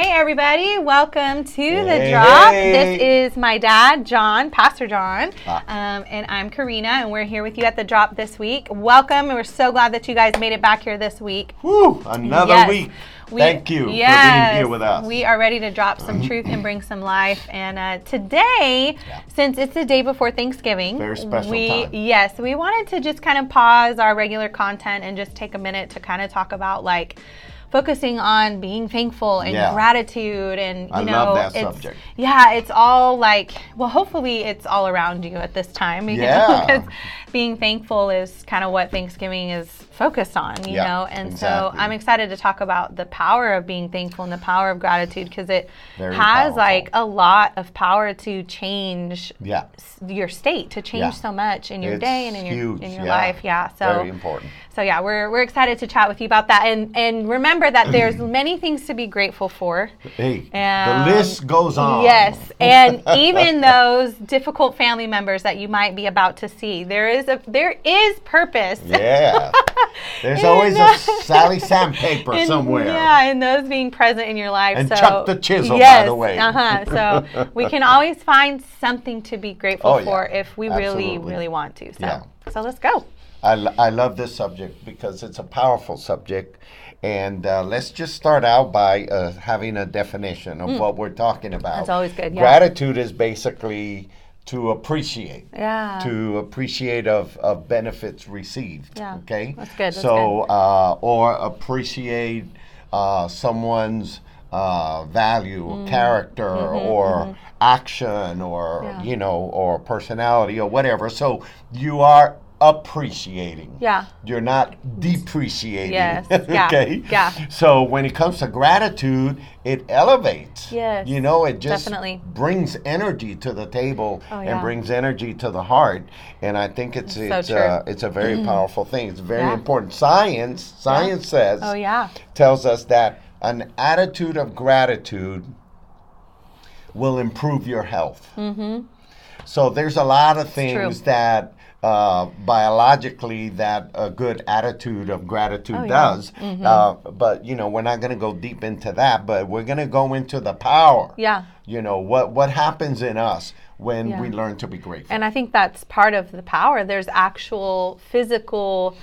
Hey, everybody. Welcome to The Drop. This is my dad, John, Pastor John. Ah. Um, and I'm Karina, and we're here with you at The Drop this week. Welcome, and we're so glad that you guys made it back here this week. Whew, another Yes. week. We- Thank you yes, for being here with us. We are ready to drop some truth and bring some life. And uh, today, Yeah. since it's the day before Thanksgiving, Very special we time. yes, we wanted to just kind of pause our regular content and just take a minute to kind of talk about like focusing on being thankful and Yeah. gratitude and you I know it's, subject. yeah it's all like well hopefully it's all around you at this time you know, Yeah. because being thankful is kind of what thanksgiving is focused on you Yeah, know and exactly. so i'm excited to talk about the power of being thankful and the power of gratitude because it Very has powerful. like a lot of power to change Yeah. s- your state to change so much in your It's day and in your in your life yeah so Very important. So yeah we're, we're excited to chat with you about that and and remember that there's many things to be grateful for Hey, Um, the list goes on. Yes, and even those difficult family members that you might be about to see, there is a there is purpose. Yeah. There's always uh, a Sally Sandpaper in- somewhere. Yeah, and those being present in your life. And so, Chuck the Chisel, by the way. Uh-huh. So we can always find something to be grateful Oh, yeah. for if we really, really want to. So, Yeah. so let's go. I, I love this subject because it's a powerful subject. And uh, let's just start out by uh, having a definition of what we're talking about. Mm. That's always good, yeah. Gratitude is basically to appreciate. Yeah. To appreciate of, of benefits received. Yeah. Okay. That's good, that's so, Uh, or appreciate uh, someone's uh, value, Mm. character, or action, or Mm-hmm, Yeah. you know, or personality, or whatever. So you are appreciating. Yeah. You're not depreciating. Yes, yeah, okay. yeah. So when it comes to gratitude, it elevates. Yes, You know, it just definitely. brings energy to the table Oh, and brings energy to the heart. And I think it's so it's true. uh, it's a very powerful thing. It's very Yeah. important. Science science says Oh yeah. tells us that an attitude of gratitude will improve your health. Mm-hmm. So there's a lot of things that uh, biologically that a good attitude of gratitude Oh, yeah. does. Uh, but you know, we're not going to go deep into that. But we're going to go into the power. Yeah. You know what what happens in us when Yeah. we learn to be grateful. And I think that's part of the power. There's actual physical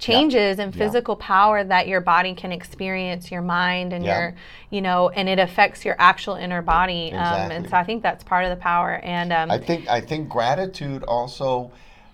changes and Yeah. physical power that your body can experience, your mind and Yeah. your, you know, and it affects your actual inner body. Um, and so I think that's part of the power. And um, I think I think gratitude also,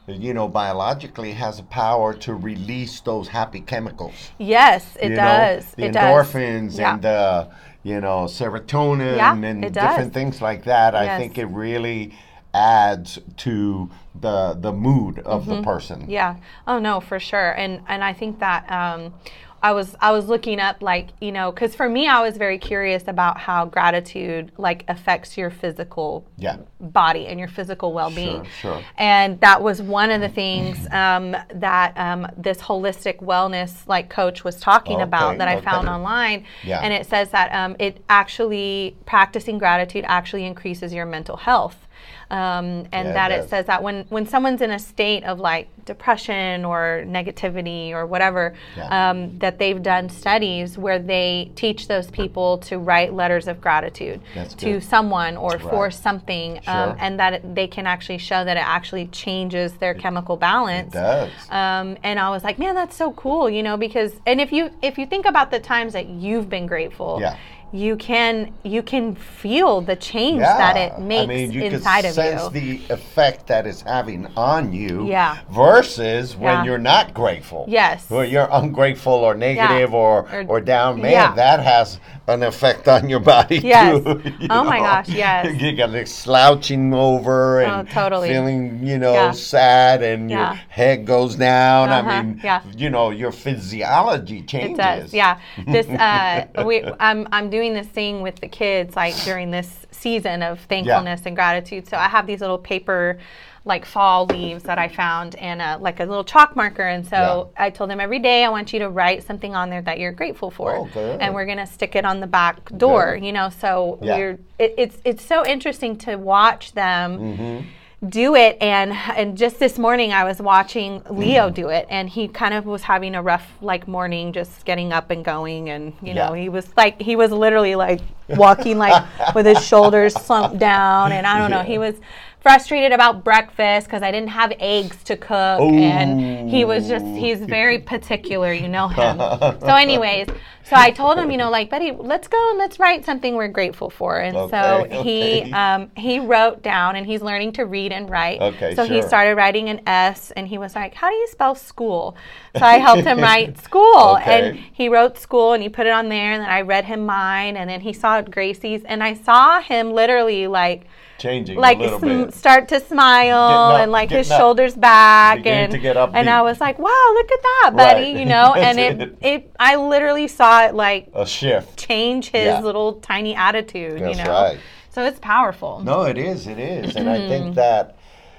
you know, biologically has a power to release those happy chemicals. yes, it you does. Know, the it does. endorphins Yeah. and the you know serotonin Yeah, and different does. things like that. I think it really adds to the the mood of the person. Mm-hmm. Yeah. Oh no, for sure. And and I think that um, I was I was looking up like you know because for me I was very curious about how gratitude like affects your physical Yeah. body and your physical well-being. Sure, sure. And that was one of the things um, that um, this holistic wellness like coach was talking about Okay, that I found online. Yeah. And it says that um, it actually practicing gratitude actually increases your mental health. Um, and Yeah, that it does. says that when, when someone's in a state of like depression or negativity or whatever, Yeah. um, that they've done studies where they teach those people to write letters of gratitude That's to good. someone or for something, Sure. um, and that it, they can actually show that it actually changes their chemical balance. It does. Um, and I was like, man, that's so cool, you know, because and if you if you think about the times that you've been grateful, Yeah. You can you can feel the change that it makes I mean, you inside can of sense you. the effect that it's having on you. Yeah. Versus when Yeah. you're not grateful. Yes. When you're ungrateful or negative or, Or- or down, man, yeah. that has an effect on your body Yes. too. you Oh my gosh, yes. You get like slouching over and Oh, totally. feeling, you know, Yeah. sad and Yeah. your head goes down. Uh-huh, I mean, yeah. you know, your physiology changes. It does, yeah. This uh, we I'm I'm doing this thing with the kids like during this season of thankfulness and gratitude. So I have these little paper like fall leaves that I found and a, like a little chalk marker. And so I told them every day I want you to write something on there that you're grateful for, Oh, and we're gonna stick it on the back door. You know, so Yeah. we're it, it's it's so interesting to watch them. Mm-hmm. Do it. And and just this morning I was watching Leo mm. do it and he kind of was having a rough like morning just getting up and going. And you know he was like he was literally like walking like with his shoulders slumped down. And I don't know he was frustrated about breakfast because I didn't have eggs to cook and he was just he's very particular you know him. So anyways so I told him you know like Betty let's go and let's write something we're grateful for. And so he okay. um, he wrote down and he's learning to read and write. Okay, so he started writing an S and he was like how do you spell school? So I helped him write school and he wrote school and he put it on there and then I read him mine and then he saw Gracie's and I saw him literally like Changing like a little sm- start to smile up- and like his up. shoulders back and and I was like wow look at that Right. buddy you know and it, it. it I literally saw it like A shift. change his Yeah. little tiny attitude That's you know right. so it's powerful No, it is. It is, and I Mm-hmm. think that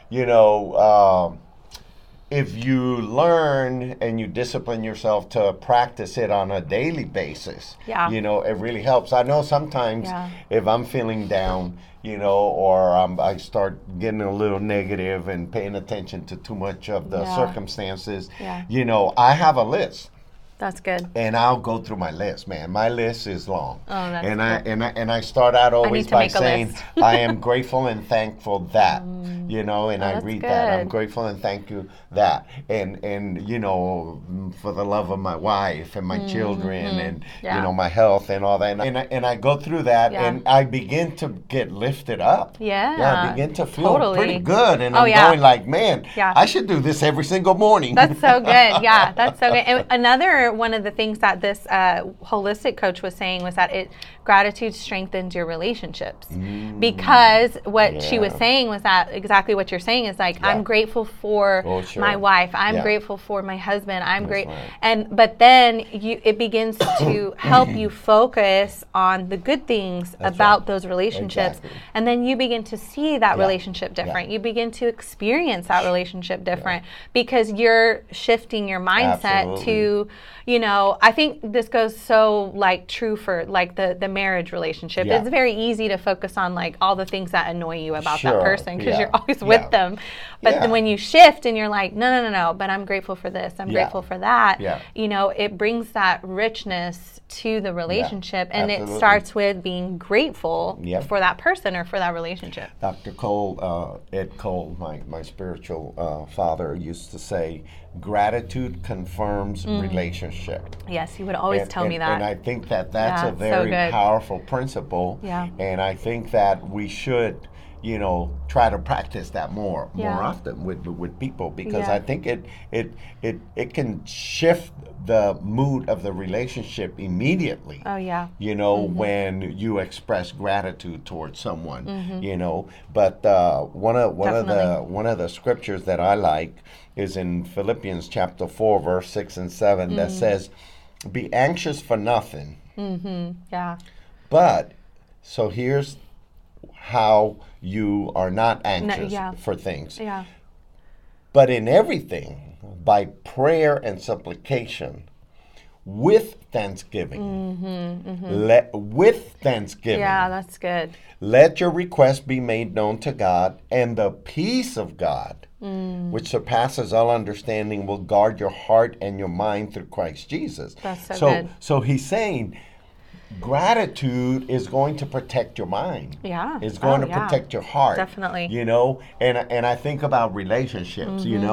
you know, um, if you learn and you discipline yourself to practice it on a daily basis, Yeah. you know, it really helps. I know sometimes Yeah. if I'm feeling down, you know, or um, I start getting a little negative and paying attention to too much of the Yeah. circumstances, Yeah. you know, I have a list that's good and I'll go through my list, man. My list is long. Oh, that's and I and I and I start out always by saying. I am grateful and thankful that. You know, and Oh, I read that. I'm grateful and thank you that. And and you know, mm, for the love of my wife and my children and Mm-hmm. Yeah. you know, my health and all that. And I, and I, and I go through that Yeah. and I begin to get lifted up. Yeah, Yeah, I begin to feel totally. pretty good and Oh, I'm yeah. going like, man, Yeah. I should do this every single morning. That's so good. Yeah, that's so good. And another one of the things that this uh, holistic coach was saying was that it gratitude strengthens your relationships because what she was Mm. Saying was that exactly what you're saying is like Yeah. I'm grateful for Oh, sure. my wife. I'm Yeah. grateful for my husband. I'm That's great. right. And but then you it begins to help you focus on the good things That's about right. those relationships Exactly. and then you begin to see that Yeah. relationship different. You begin to experience that relationship different because you're shifting your mindset Absolutely. to, you know, I think this goes so like true for like the the marriage relationship. Yeah. It's very easy to focus on like all the things that annoy you about Sure. that person because Yeah. you're always Yeah. with them. But when you shift and you're like, no, no, no, no, but I'm grateful for this. I'm grateful for that. Yeah. You know, it brings that richness to the relationship and it starts with being grateful for that person or for that relationship. Dr. Cole, uh, Ed Cole, my, my spiritual uh, father, used to say, gratitude confirms relationship. Yes, he would always And- tell me that. And I think that that's Yeah, a very good. powerful principle. Yeah. And I think that we should, you know, try to practice that more Yeah. more often with with people because Yeah. I think it it it it can shift the mood of the relationship immediately oh yeah. you know Mm-hmm. when you express gratitude towards someone you know but uh, one of one of the one of the scriptures that i like is in philippians chapter 4 verse 6 and 7 Mm. that says be anxious for nothing Mm-hmm. Yeah. but so here's how you are not anxious yeah. for things Yeah. but in everything, by prayer and supplication, with thanksgiving, let with thanksgiving, Mm-hmm, Yeah, that's good. let your request be made known to God, and the peace of God, Mm. which surpasses all understanding, will guard your heart and your mind through Christ Jesus. That's so so, so he's saying. Gratitude is going to protect your mind. Yeah. It's going Oh, to yeah. protect your heart. Definitely. You know, and and I think about relationships. You Mm-hmm,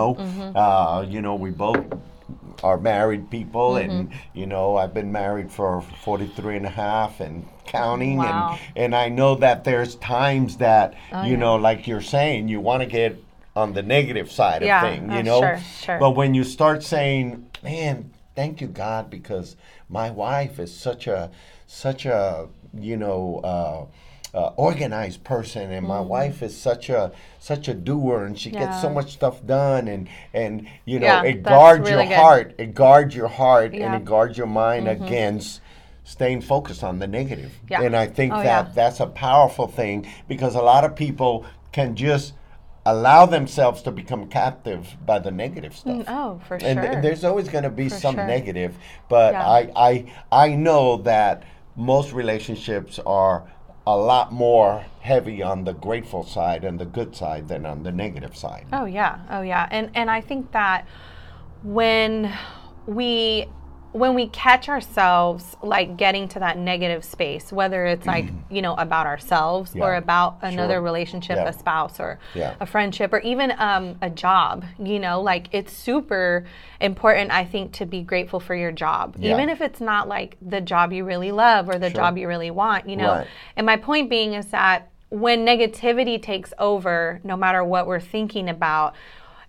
know, uh, you know, we both are married people, and Mm-hmm. you know, I've been married for 43 and a half and counting, Wow. and and I know that there's times that Oh, you yeah. know, like you're saying, you want to get on the negative side Yeah, of things. You uh, know, sure, sure. but when you start saying, "Man, thank you God because my wife is such a such a you know uh, uh, organized person, and my wife is such a such a doer, and she gets so Mm-hmm. Much stuff done, and and you know Yeah, it guards really your good. heart, it guards your heart, and Yeah. Mm-hmm. it guards your mind against." Staying focused on the negative, Yeah. and I think Oh, that yeah. that's a powerful thing because a lot of people can just allow themselves to become captive by the negative mm, stuff. Oh, for And, sure. and there's always going to be For some sure. negative, but Yeah. I, I I know that most relationships are a lot more heavy on the grateful side and the good side than on the negative side. Oh yeah, oh yeah, and and I think that when we when we catch ourselves like getting to that negative space, whether it's like, you know, about ourselves Yeah. or about another Sure. relationship, Yeah. a spouse or Yeah. a friendship or even um, a job, you know, like it's super important, I think, to be grateful for your job, even if it's not like the job you really love or the Sure. job you really want, you know. Right. And my point being is that when negativity takes over, no matter what we're thinking about,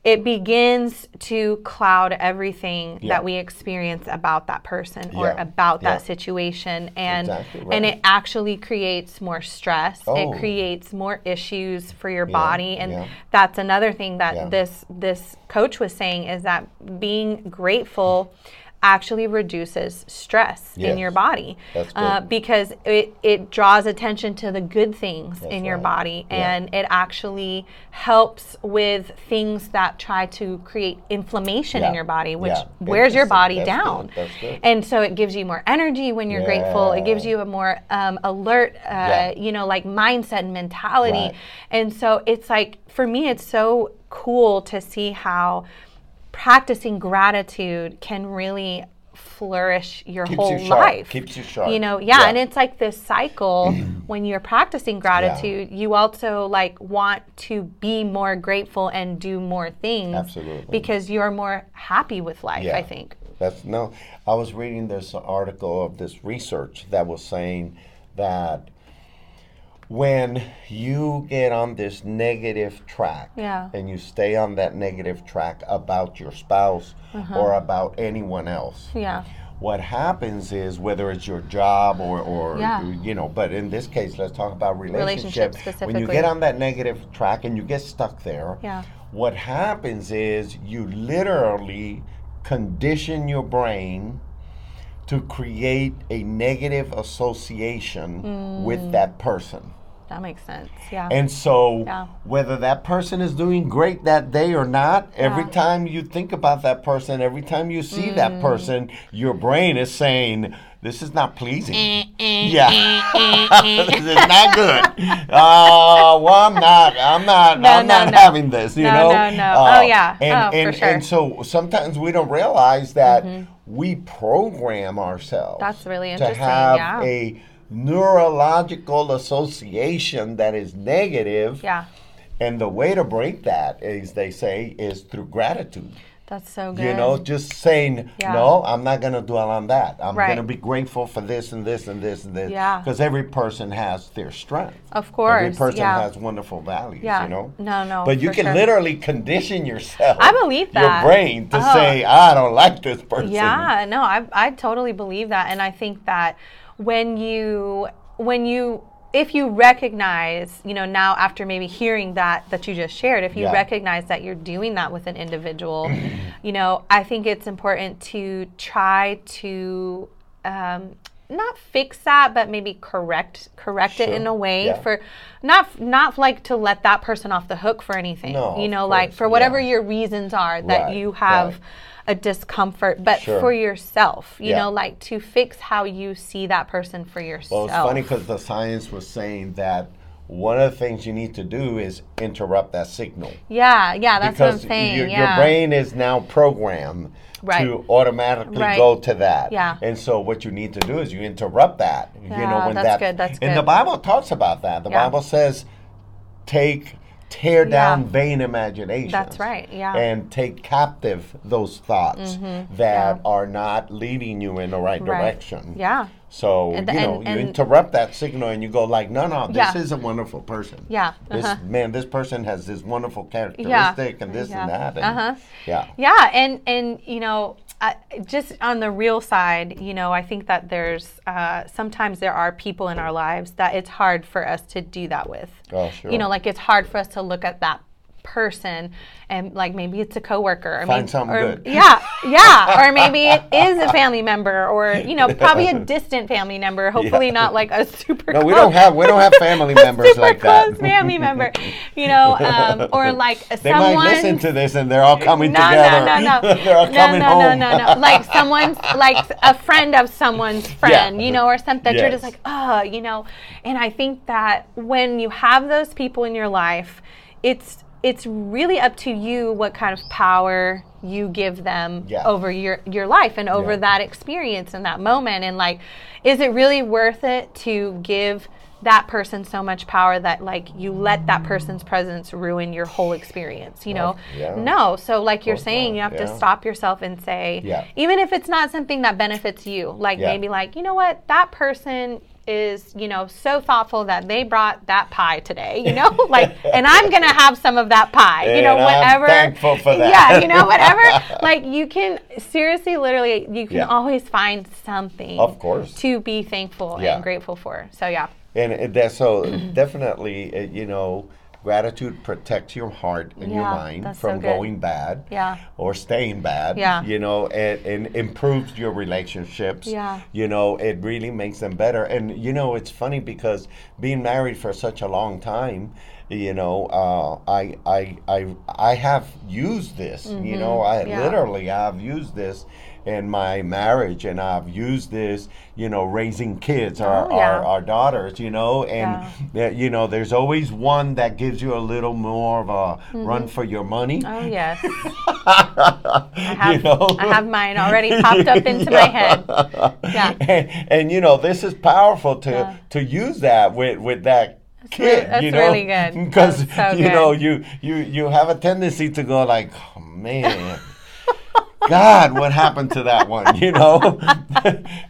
it begins to cloud everything Yeah. that we experience about that person or Yeah. about that situation and Exactly and it actually creates more stress Oh. it creates more issues for your Yeah, body and yeah. that's another thing that Yeah. this this coach was saying is that being grateful actually reduces stress in your body That's uh, because it, it draws attention to the good things That's in your right. body Yeah. and it actually helps with things that try to create inflammation in your body which Yeah. wears your body That's down good. That's good. and so it gives you more energy when you're grateful it gives you a more um, alert uh, Yeah. you know like mindset and mentality Right. and so it's like for me it's so cool to see how practicing gratitude can really flourish your Keeps whole you life Keeps you sharp. you know yeah, Yeah. and it's like this cycle when you're practicing gratitude you also like want to be more grateful and do more things Absolutely. because you're more happy with life Yeah. i think That's no. I was reading this article of this research that was saying that when you get on this negative track Yeah. and you stay on that negative track about your spouse Uh-huh. or about anyone else, yeah what happens is whether it's your job or, or Yeah. you know but in this case let's talk about relationship Relationships when you get on that negative track and you get stuck there Yeah. what happens is you literally condition your brain to create a negative association Mm. with that person that makes sense yeah and so, Yeah. whether that person is doing great that day or not, every time you think about that person, every time you see Mm. that person, your brain is saying, This is not pleasing. Eh, yeah. this is not good. Uh, well, I'm not. I'm not. No, I'm no, not no. having this. You No, know. no, no. Uh, Oh, yeah. And, Oh, for sure. Mm-hmm. and so sometimes we don't realize that we program ourselves. That's really To interesting, have yeah. a neurological association that is negative. yeah And the way to break that, is they say, is through gratitude. that's so good You know, just saying, Yeah. no, I'm not going to dwell on that. I'm Right. going to be grateful for this and this and this and this. Yeah. Because every person has their strength. of course Every person yeah has wonderful values, Yeah. you know? No, no, But you can sure. literally condition yourself. I believe that. Your brain to Oh. say, I don't like this person. Yeah, no, I I totally believe that, and I think that when you when you if you recognize, you know, now after maybe hearing that that you just shared, if you Yeah. recognize that you're doing that with an individual, you know, I think it's important to try to um, not fix that, but maybe correct correct it in a way Yeah. for not not like to let that person off the hook for anything. No, you know, like for whatever yeah. your reasons are that Right, you have right. A discomfort, but Sure. for yourself, you Yeah. know, like to fix how you see that person for yourself. Well, it's funny because the science was saying that one of the things you need to do is interrupt that signal. yeah, yeah, that's what I'm because saying. your, yeah. your brain is now programmed Right. to automatically Right. go to that. Yeah. And so what you need to do is you interrupt that. you know when that's that good, that's good. and the. Bible talks about that. The Yeah. Bible says take tear down Yeah. vain imaginations. That's right, yeah. And take captive those thoughts that are not leading you in the right, Mm-hmm. Right. direction. Yeah. So And- you know, and- you interrupt that signal and you go like, no, no, this Yeah. is a wonderful person. Yeah, This uh-huh. man, this person has this wonderful characteristic and this Yeah. and that. And, Uh-huh. Yeah. Yeah, and and you know, Just on the real side, you know, I think that there's uh, sometimes there are people in our lives that it's hard for us to do that with. Oh, sure. You know, like it's hard for us to look at that person and like maybe it's a coworker or Find maybe, something or, good. yeah yeah or maybe it is a family member or you know probably a distant family member hopefully Yeah. not like a super No, we don't have we don't have family members super like close that. family member you know um, or like They someone might listen to this and they're all coming no, together. No, no, no, they're all no, coming no, home. no, no, no. Like someone's, like a friend of someone's friend, you know, or something that you're just like, oh, you know. And I think that when you have those people in your life, it's it's really up to you what kind of power you give them Yeah. over your your life and over Yeah. that experience and that moment and like is it really worth it to give that person so much power that like you let that person's presence ruin your whole experience you know yeah. no so like you're saying you have to stop yourself and say Yeah. even if it's not something that benefits you like Yeah. maybe like you know what that person is you know so thoughtful that they brought that pie today you know like and i'm gonna have some of that pie you know And I'm whatever thankful for that. yeah you know whatever like you can seriously literally you can Yeah. always find something Of course. to be thankful Yeah. and grateful for so yeah And that, so definitely, you know, gratitude protects your heart and your mind that's so from going bad Yeah. or staying bad. Yeah. You know, it, and improves your relationships. Yeah. You know, it really makes them better. And, you know, it's funny because being married for such a long time, you know, uh, I, I, I, I have used this, you know, I Mm-hmm. Yeah. literally have used this in my marriage and I've used this, you know, raising kids, our, Oh, yeah. our, our daughters, you know, and Yeah. you know, there's always one that gives you a little more of a run for your money. oh yes i have you know? i have mine already popped up into my head Yeah. And, and, you know, this is powerful to Yeah. to use that with with that kid. that's you know, really good. because so you know good. you you you have a tendency to go like, oh, man. God, what happened to that one? You know,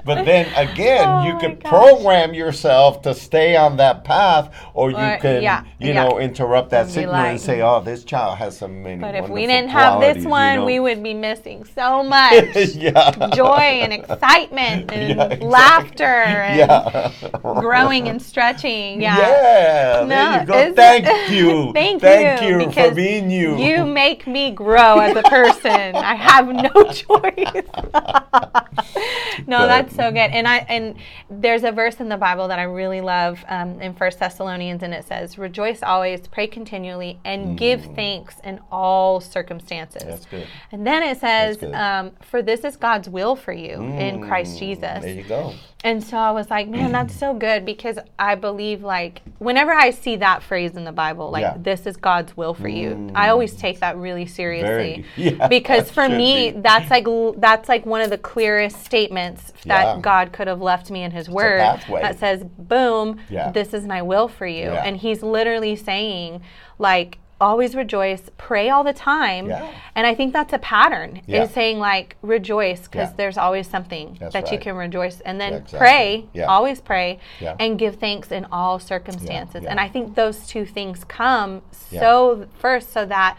but then again, Oh you can gosh. program yourself to stay on that path, or you Or- can, yeah, you yeah. know, interrupt that And signal and say, "Oh, this child has some many." but if we didn't have this qualities," you one know? we would be missing so much yeah. joy and excitement and exactly. laughter and growing and stretching yeah Yeah, there you go. Thank you. Thank, Thank you, you, for being you. You make me grow as a person. I have no choice. no, Good. that's so good. And I and there's a verse in the Bible that I really love um, in First Thessalonians, and it says, "Rejoice always, pray continually, and give thanks in all circumstances." Mm. That's good. And then it says, um, "For this is God's will for you in Christ Jesus." Mm, There you go. And so I was like, man, that's so good because I believe like whenever I see that phrase in the Bible, like Yeah. this is God's will for you, I always take that really seriously. Very. Yeah, because for me, be. that's like that's like one of the clearest statements that Yeah. God could have left me in His Word that says, "Boom, this is my will for you," and He's literally saying, like. Always rejoice, pray all the time. Yeah. And I think that's a pattern. Yeah. Is saying like rejoice because Yeah. there's always something That's that you can rejoice and then exactly. pray Yeah. always pray and give thanks in all circumstances and i think those two things come so first so that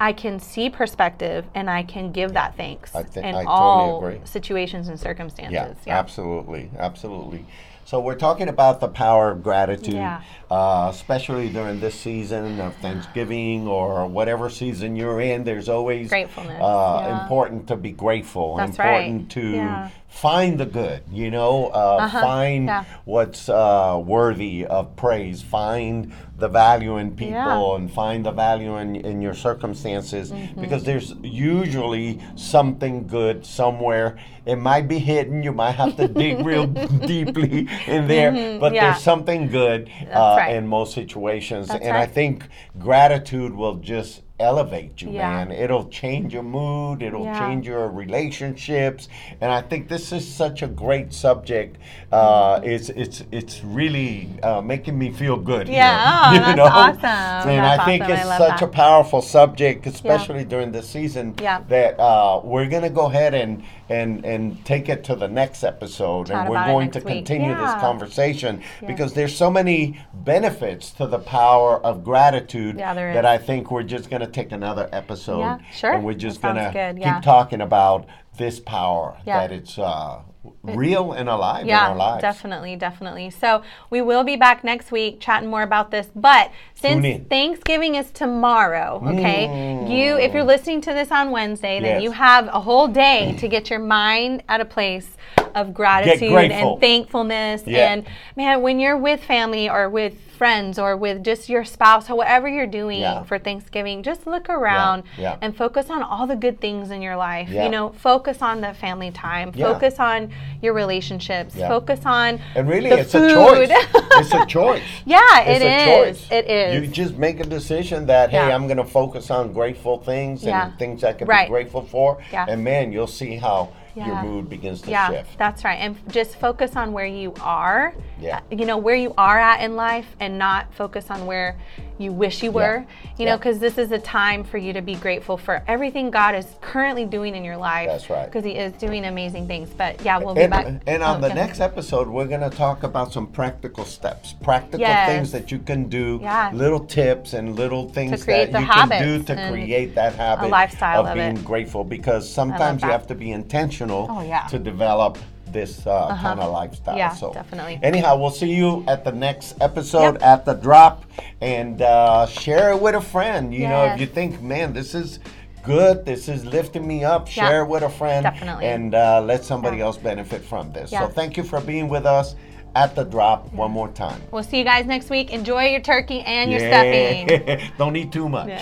i can see perspective and i can give that thanks I thi- in I totally all agree. situations and circumstances. Yeah, circumstances absolutely, absolutely. So we're talking about the power of gratitude, Yeah. uh, especially during this season of Thanksgiving or whatever season you're in. There's always Gratefulness, Uh, yeah. Important to be grateful. That's right, important to yeah. find the good. You know, uh, Uh-huh, find what's uh, worthy of praise. Find the value in people and find the value in, in your circumstances Mm-hmm. because there's usually something good somewhere. It might be hidden. You might have to dig real deeply in there, but Mm-hmm. yeah. there's something good uh, right. in most situations. That's and I think gratitude will just elevate you, Yeah. man. It'll change your mood, it'll Yeah. change your relationships. And I think this is such a great subject. Uh, it's it's it's really uh, making me feel good. Yeah. here, Oh, you know? awesome. And That's I think awesome. It's love such that. a powerful subject, especially during the season, Yeah. that uh, we're gonna go ahead and and and take it to the next episode, Chat and we're going to week. continue this Yeah. conversation because there's so many benefits to the power of gratitude Yeah, that. I think we're just gonna take another episode, Yeah, sure. and we're just gonna good, yeah. keep talking about this power Yeah. that it's uh, real and alive yeah, in our lives. definitely, definitely. So we will be back next week chatting more about this. But since. Thanksgiving is tomorrow, okay, mm. you if you're listening to this on Wednesday, then Yes. you have a whole day to get your mind at a place of gratitude and thankfulness. Yeah. And man, when you're with family or with friends or with just your spouse or whatever you're doing Yeah. for Thanksgiving, just look around yeah. and focus on all the good things in your life. You know, focus on the family time. Focus on your relationships. Focus on And really, it's food. a choice. it's a choice. yeah, it it's a is. choice. It is. You just make a decision that hey, Yeah. I'm going to focus on grateful things and Yeah. things I can Right. be grateful for. Yeah. And man, you'll see how your mood begins to yeah, shift. that's right. And just focus on where you are. Yeah. uh, You know, where you are at in life and not focus on where you wish you were. You know, Yeah. because this is a time for you to be grateful for everything God is currently doing in your life. That's right. Because He is doing amazing things. But yeah, we'll be And, back. and Oh, on the go ahead. next episode, we're going to talk about some practical steps, practical Yes. things that you can do, Yeah. little tips and little things that you can do to create that habit lifestyle of of being it. grateful. Because sometimes you have to be intentional Oh, yeah. To develop this uh, kind of lifestyle. Yeah, so definitely. Anyhow, we'll see you at the next episode Yep. at the drop, and uh, share it with a friend. You know, if you think, man, this is. Good. This is lifting me up. Yeah, Share it with a friend, definitely. and uh, let somebody Yeah. else benefit from this. Yeah. So thank you for being with us at the drop one more time. We'll see you guys next week. Enjoy your turkey and your stuffing. Don't eat too much.